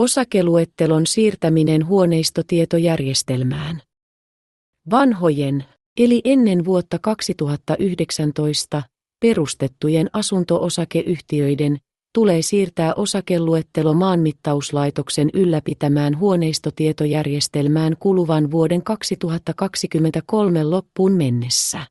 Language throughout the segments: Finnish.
Osakeluettelon siirtäminen huoneistotietojärjestelmään. Vanhojen, eli ennen vuotta 2019, perustettujen asunto-osakeyhtiöiden tulee siirtää osakeluettelo maanmittauslaitoksen ylläpitämään huoneistotietojärjestelmään kuluvan vuoden 2023 loppuun mennessä.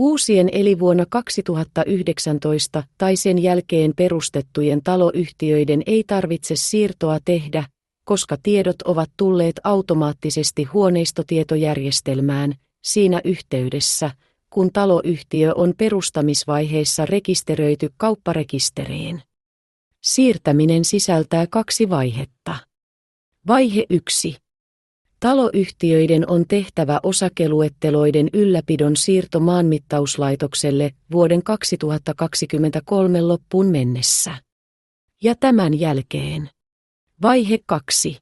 Uusien eli vuonna 2019 tai sen jälkeen perustettujen taloyhtiöiden ei tarvitse siirtoa tehdä, koska tiedot ovat tulleet automaattisesti huoneistotietojärjestelmään siinä yhteydessä, kun taloyhtiö on perustamisvaiheessa rekisteröity kaupparekisteriin. Siirtäminen sisältää kaksi vaihetta. Vaihe 1. Taloyhtiöiden on tehtävä osakeluetteloiden ylläpidon siirto maanmittauslaitokselle vuoden 2023 loppuun mennessä. Ja tämän jälkeen. Vaihe 2.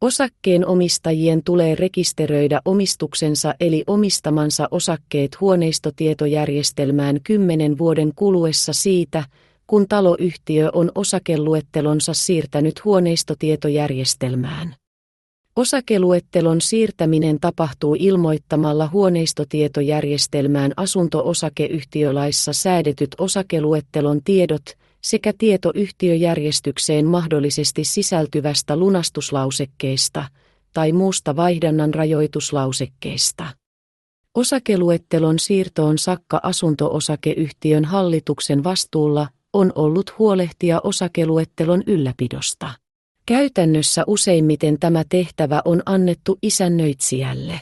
Osakkeen omistajien tulee rekisteröidä omistuksensa eli omistamansa osakkeet huoneistotietojärjestelmään kymmenen vuoden kuluessa siitä, kun taloyhtiö on osakeluettelonsa siirtänyt huoneistotietojärjestelmään. Osakeluettelon siirtäminen tapahtuu ilmoittamalla huoneistotietojärjestelmään asunto-osakeyhtiölaissa säädetyt osakeluettelon tiedot sekä tietoyhtiöjärjestykseen mahdollisesti sisältyvästä lunastuslausekkeesta tai muusta vaihdannan rajoituslausekkeesta. Osakeluettelon siirtoon sakka asunto-osakeyhtiön hallituksen vastuulla on ollut huolehtia osakeluettelon ylläpidosta. Käytännössä useimmiten tämä tehtävä on annettu isännöitsijälle.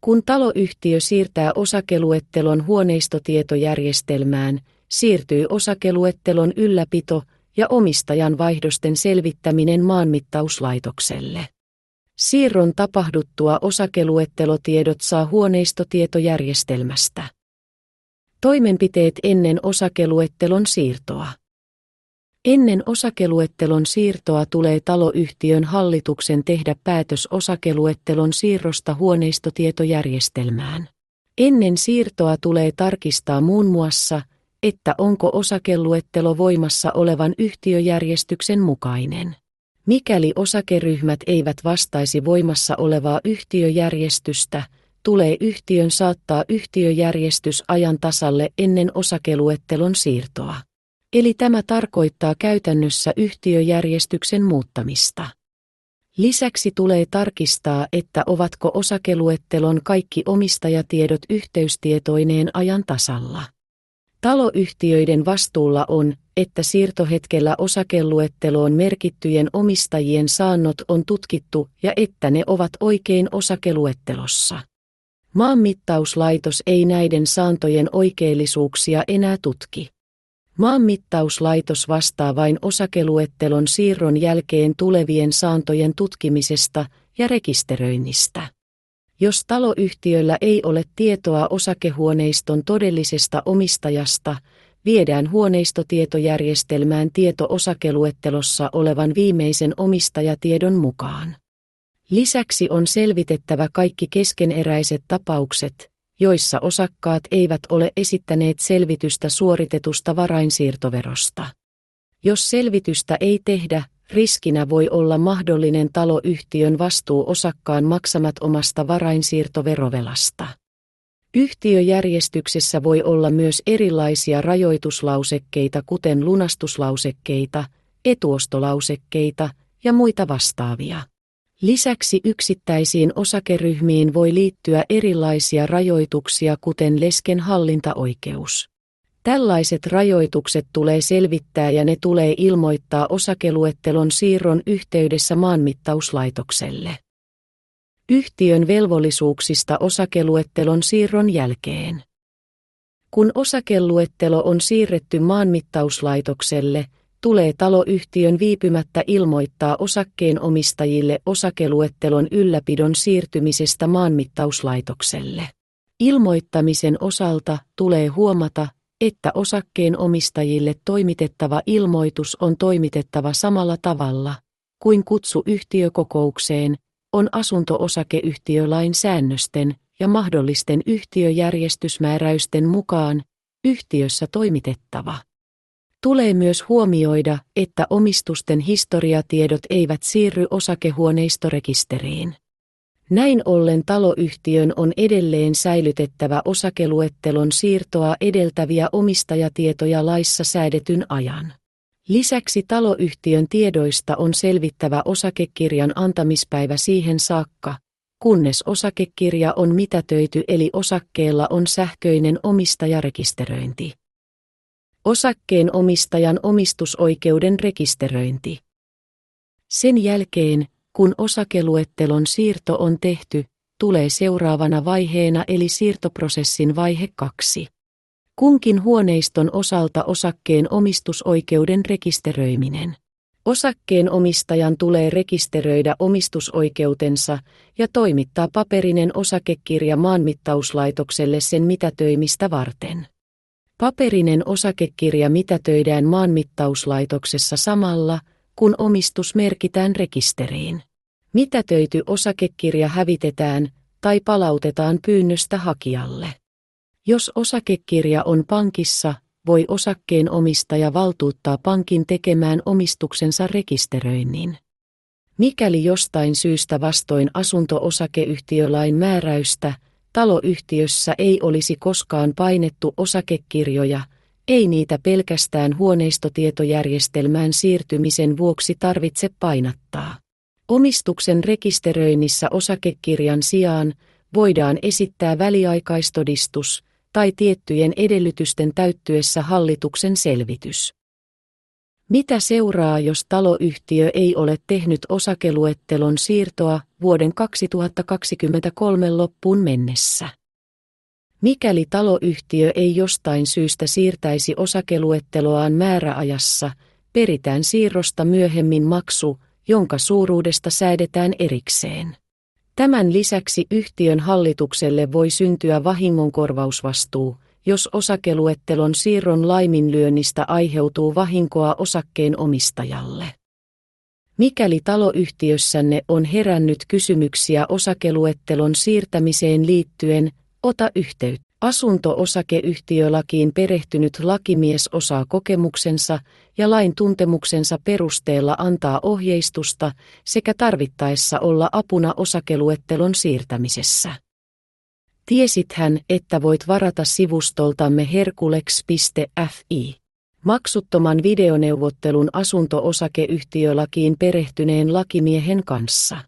Kun taloyhtiö siirtää osakeluettelon huoneistotietojärjestelmään, siirtyy osakeluettelon ylläpito ja omistajan vaihdosten selvittäminen maanmittauslaitokselle. Siirron tapahduttua osakeluettelotiedot saa huoneistotietojärjestelmästä. Toimenpiteet ennen osakeluettelon siirtoa. Ennen osakeluettelon siirtoa tulee taloyhtiön hallituksen tehdä päätös osakeluettelon siirrosta huoneistotietojärjestelmään. Ennen siirtoa tulee tarkistaa muun muassa, että onko osakeluettelo voimassa olevan yhtiöjärjestyksen mukainen. Mikäli osakeryhmät eivät vastaisi voimassa olevaa yhtiöjärjestystä, tulee yhtiön saattaa yhtiöjärjestys ajan tasalle ennen osakeluettelon siirtoa. Eli tämä tarkoittaa käytännössä yhtiöjärjestyksen muuttamista. Lisäksi tulee tarkistaa, että ovatko osakeluettelon kaikki omistajatiedot yhteystietoineen ajan tasalla. Taloyhtiöiden vastuulla on, että siirtohetkellä osakeluetteloon merkittyjen omistajien saannot on tutkittu ja että ne ovat oikein osakeluettelossa. Maanmittauslaitos ei näiden saantojen oikeellisuuksia enää tutki. Maanmittauslaitos vastaa vain osakeluettelon siirron jälkeen tulevien saantojen tutkimisesta ja rekisteröinnistä. Jos taloyhtiöllä ei ole tietoa osakehuoneiston todellisesta omistajasta, viedään huoneistotietojärjestelmään tieto osakeluettelossa olevan viimeisen omistajatiedon mukaan. Lisäksi on selvitettävä kaikki keskeneräiset tapaukset, joissa osakkaat eivät ole esittäneet selvitystä suoritetusta varainsiirtoverosta. Jos selvitystä ei tehdä, riskinä voi olla mahdollinen taloyhtiön vastuu osakkaan maksamat omasta varainsiirtoverovelasta. Yhtiöjärjestyksessä voi olla myös erilaisia rajoituslausekkeita kuten lunastuslausekkeita, etuostolausekkeita ja muita vastaavia. Lisäksi yksittäisiin osakeryhmiin voi liittyä erilaisia rajoituksia kuten lesken hallintaoikeus. Tällaiset rajoitukset tulee selvittää ja ne tulee ilmoittaa osakeluettelon siirron yhteydessä maanmittauslaitokselle. Yhtiön velvollisuuksista osakeluettelon siirron jälkeen. Kun osakeluettelo on siirretty maanmittauslaitokselle, tulee taloyhtiön viipymättä ilmoittaa osakkeenomistajille osakeluettelon ylläpidon siirtymisestä maanmittauslaitokselle. Ilmoittamisen osalta tulee huomata, että osakkeenomistajille toimitettava ilmoitus on toimitettava samalla tavalla kuin kutsu yhtiökokoukseen, on asunto-osakeyhtiölain säännösten ja mahdollisten yhtiöjärjestysmääräysten mukaan yhtiössä toimitettava. Tulee myös huomioida, että omistusten historiatiedot eivät siirry osakehuoneistorekisteriin. Näin ollen taloyhtiön on edelleen säilytettävä osakeluettelon siirtoa edeltäviä omistajatietoja laissa säädetyn ajan. Lisäksi taloyhtiön tiedoista on selvittävä osakekirjan antamispäivä siihen saakka, kunnes osakekirja on mitätöity eli osakkeella on sähköinen omistajarekisteröinti. Osakkeen omistajan omistusoikeuden rekisteröinti. Sen jälkeen, kun osakeluettelon siirto on tehty, tulee seuraavana vaiheena eli siirtoprosessin vaihe 2. Kunkin huoneiston osalta osakkeen omistusoikeuden rekisteröiminen. Osakkeen omistajan tulee rekisteröidä omistusoikeutensa ja toimittaa paperinen osakekirja maanmittauslaitokselle sen mitätöimistä varten. Paperinen osakekirja mitätöidään maanmittauslaitoksessa samalla, kun omistus merkitään rekisteriin. Mitätöity osakekirja hävitetään tai palautetaan pyynnöstä hakijalle. Jos osakekirja on pankissa, voi osakkeen omistaja valtuuttaa pankin tekemään omistuksensa rekisteröinnin. Mikäli jostain syystä vastoin asunto-osakeyhtiölain määräystä, taloyhtiössä ei olisi koskaan painettu osakekirjoja, ei niitä pelkästään huoneistotietojärjestelmään siirtymisen vuoksi tarvitse painattaa. Omistuksen rekisteröinnissä osakekirjan sijaan voidaan esittää väliaikaistodistus tai tiettyjen edellytysten täyttyessä hallituksen selvitys. Mitä seuraa, jos taloyhtiö ei ole tehnyt osakeluettelon siirtoa vuoden 2023 loppuun mennessä? Mikäli taloyhtiö ei jostain syystä siirtäisi osakeluetteloaan määräajassa, peritään siirrosta myöhemmin maksu, jonka suuruudesta säädetään erikseen. Tämän lisäksi yhtiön hallitukselle voi syntyä vahingonkorvausvastuu, jos osakeluettelon siirron laiminlyönnistä aiheutuu vahinkoa osakkeen omistajalle. Mikäli taloyhtiössänne on herännyt kysymyksiä osakeluettelon siirtämiseen liittyen, ota yhteyttä. Asunto-osakeyhtiölakiin perehtynyt lakimies osaa kokemuksensa ja lain tuntemuksensa perusteella antaa ohjeistusta sekä tarvittaessa olla apuna osakeluettelon siirtämisessä. Tiesithän, että voit varata sivustoltamme herkulex.fi. Maksuttoman videoneuvottelun asunto-osakeyhtiölakiin perehtyneen lakimiehen kanssa.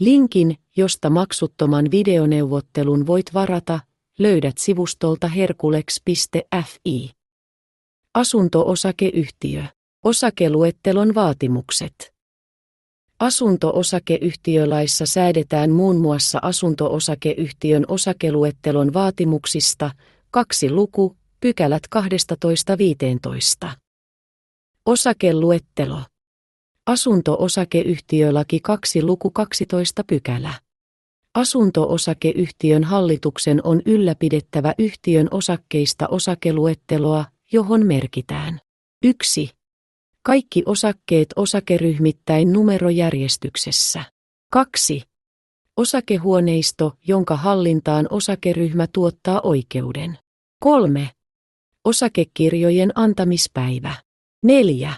Linkin, josta maksuttoman videoneuvottelun voit varata, löydät sivustolta herkulex.fi. Asunto-osakeyhtiö. Osakeluettelon vaatimukset. Asunto-osakeyhtiölaissa säädetään muun muassa asunto-osakeyhtiön osakeluettelon vaatimuksista, kaksi luku, pykälät 12-15. Osakeluettelo. Asunto-osakeyhtiölaki 2 luku 12 pykälä. Asunto-osakeyhtiön hallituksen on ylläpidettävä yhtiön osakkeista osakeluetteloa, johon merkitään 1. Kaikki osakkeet osakeryhmittäin numerojärjestyksessä. 2. Osakehuoneisto, jonka hallintaan osakeryhmä tuottaa oikeuden. 3. Osakekirjojen antamispäivä. 4.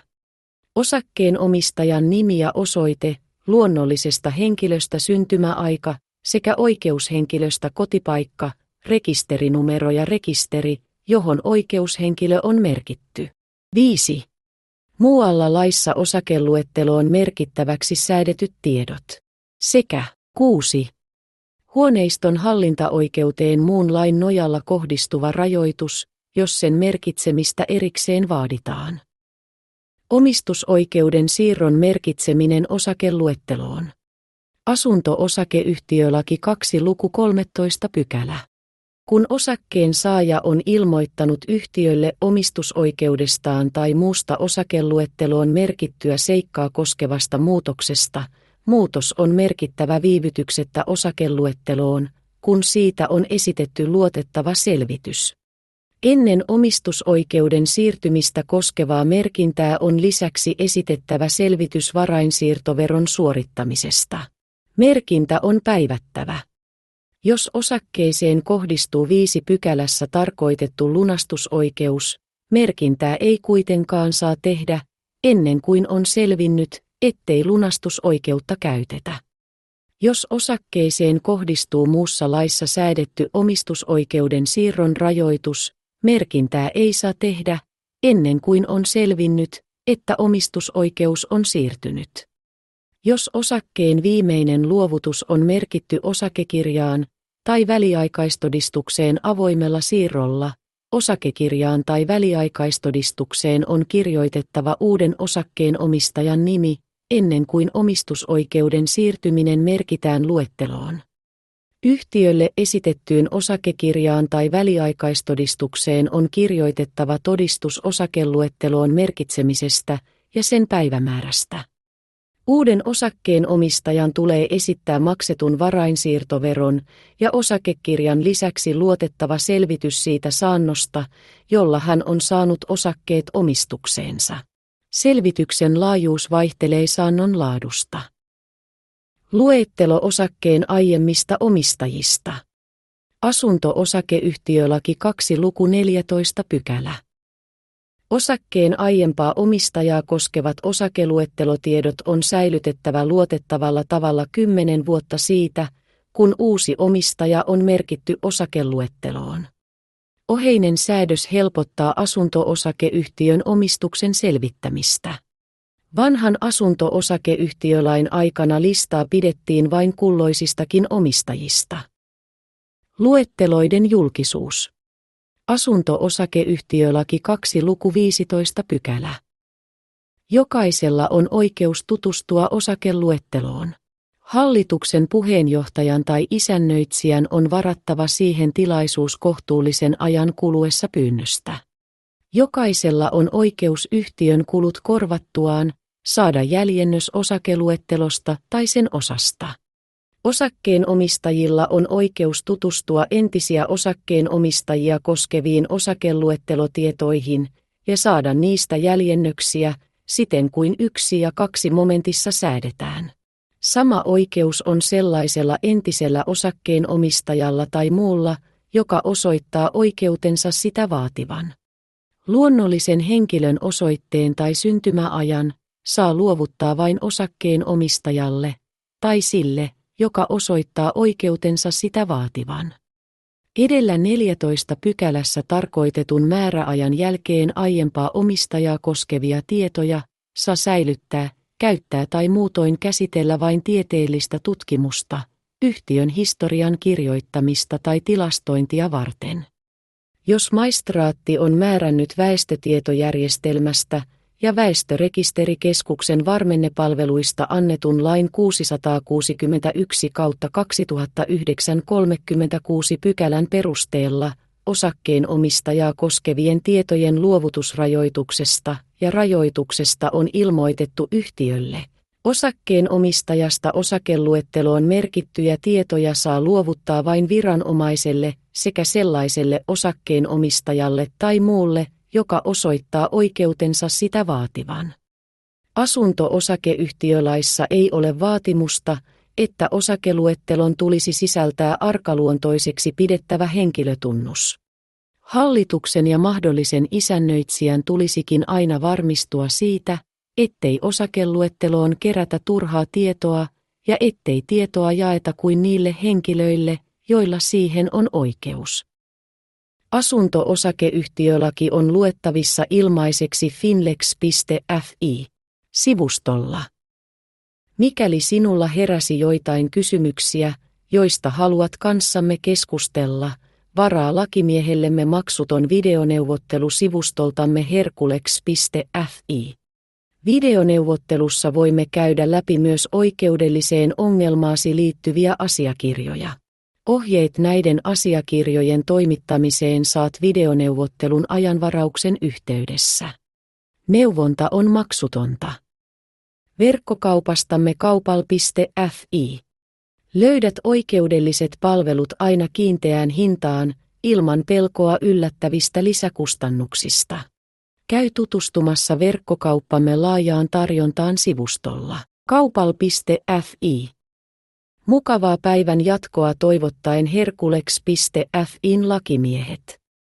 Osakkeen omistajan nimi ja osoite, luonnollisesta henkilöstä syntymäaika sekä oikeushenkilöstä kotipaikka, rekisterinumero ja rekisteri, johon oikeushenkilö on merkitty. 5. Muualla laissa osakeluetteloon merkittäväksi säädetyt tiedot. Sekä 6. Huoneiston hallintaoikeuteen muun lain nojalla kohdistuva rajoitus, jos sen merkitsemistä erikseen vaaditaan. Omistusoikeuden siirron merkitseminen osakeluetteloon. Asunto-osakeyhtiölaki 2 luku 13 pykälä. Kun osakkeen saaja on ilmoittanut yhtiölle omistusoikeudestaan tai muusta osakeluetteloon merkittyä seikkaa koskevasta muutoksesta, muutos on merkittävä viivytyksettä osakeluetteloon, kun siitä on esitetty luotettava selvitys. Ennen omistusoikeuden siirtymistä koskevaa merkintää on lisäksi esitettävä selvitys varainsiirtoveron suorittamisesta. Merkintä on päivättävä. Jos osakkeeseen kohdistuu viisi pykälässä tarkoitettu lunastusoikeus, merkintää ei kuitenkaan saa tehdä, ennen kuin on selvinnyt, ettei lunastusoikeutta käytetä. Jos osakkeeseen kohdistuu muussa laissa säädetty omistusoikeuden siirron rajoitus, merkintää ei saa tehdä, ennen kuin on selvinnyt, että omistusoikeus on siirtynyt. Jos osakkeen viimeinen luovutus on merkitty osakekirjaan tai väliaikaistodistukseen avoimella siirrolla, osakekirjaan tai väliaikaistodistukseen on kirjoitettava uuden osakkeen omistajan nimi, ennen kuin omistusoikeuden siirtyminen merkitään luetteloon. Yhtiölle esitettyyn osakekirjaan tai väliaikaistodistukseen on kirjoitettava todistus osakeluetteloon merkitsemisestä ja sen päivämäärästä. Uuden osakkeen omistajan tulee esittää maksetun varainsiirtoveron ja osakekirjan lisäksi luotettava selvitys siitä saannosta, jolla hän on saanut osakkeet omistukseensa. Selvityksen laajuus vaihtelee saannon laadusta. Luettelo osakkeen aiemmista omistajista. Asunto-osakeyhtiölaki 2 luku 14 pykälä. Osakkeen aiempaa omistajaa koskevat osakeluettelotiedot on säilytettävä luotettavalla tavalla kymmenen vuotta siitä, kun uusi omistaja on merkitty osakeluetteloon. Oheinen säädös helpottaa asunto-osakeyhtiön omistuksen selvittämistä. Vanhan asunto-osakeyhtiölain aikana listaa pidettiin vain kulloisistakin omistajista. Luetteloiden julkisuus. Asunto-osakeyhtiölaki 2 luku 15 pykälä. Jokaisella on oikeus tutustua osakeluetteloon. Hallituksen puheenjohtajan tai isännöitsijän on varattava siihen tilaisuus kohtuullisen ajan kuluessa pyynnöstä. Jokaisella on oikeus yhtiön kulut korvattuaan saada jäljennös osakeluettelosta tai sen osasta. Osakkeen omistajilla on oikeus tutustua entisiä osakkeen omistajia koskeviin osakeluettelotietoihin ja saada niistä jäljennöksiä siten kuin yksi ja kaksi momentissa säädetään. Sama oikeus on sellaisella entisellä osakkeen omistajalla tai muulla, joka osoittaa oikeutensa sitä vaativan. Luonnollisen henkilön osoitteen tai syntymäajan saa luovuttaa vain osakkeen omistajalle tai sille, joka osoittaa oikeutensa sitä vaativan. Edellä 14 pykälässä tarkoitetun määräajan jälkeen aiempaa omistajaa koskevia tietoja saa säilyttää, käyttää tai muutoin käsitellä vain tieteellistä tutkimusta, yhtiön historian kirjoittamista tai tilastointia varten. Jos maistraatti on määrännyt väestötietojärjestelmästä ja väestörekisterikeskuksen varmennepalveluista annetun lain 661 kautta 2009 36 pykälän perusteella osakkeen omistajaa koskevien tietojen luovutusrajoituksesta ja rajoituksesta on ilmoitettu yhtiölle. Osakkeen omistajasta osakeluetteloon merkittyjä tietoja saa luovuttaa vain viranomaiselle sekä sellaiselle osakkeen omistajalle tai muulle, joka osoittaa oikeutensa sitä vaativan. Asunto-osakeyhtiölaissa ei ole vaatimusta, että osakeluettelon tulisi sisältää arkaluontoiseksi pidettävä henkilötunnus. Hallituksen ja mahdollisen isännöitsijän tulisikin aina varmistua siitä, ettei osakeluetteloon kerätä turhaa tietoa ja ettei tietoa jaeta kuin niille henkilöille, joilla siihen on oikeus. Asunto-osakeyhtiölaki on luettavissa ilmaiseksi finlex.fi sivustolla. Mikäli sinulla heräsi joitain kysymyksiä, joista haluat kanssamme keskustella, varaa lakimiehellemme maksuton videoneuvottelu sivustoltamme herkulex.fi. Videoneuvottelussa voimme käydä läpi myös oikeudelliseen ongelmaasi liittyviä asiakirjoja. Ohjeet näiden asiakirjojen toimittamiseen saat videoneuvottelun ajanvarauksen yhteydessä. Neuvonta on maksutonta. Verkkokaupastamme kaupal.fi. Löydät oikeudelliset palvelut aina kiinteään hintaan, ilman pelkoa yllättävistä lisäkustannuksista. Käy tutustumassa verkkokauppamme laajaan tarjontaan sivustolla. Kaupal.fi Mukavaa päivän jatkoa toivottaen Herkulex.fin lakimiehet.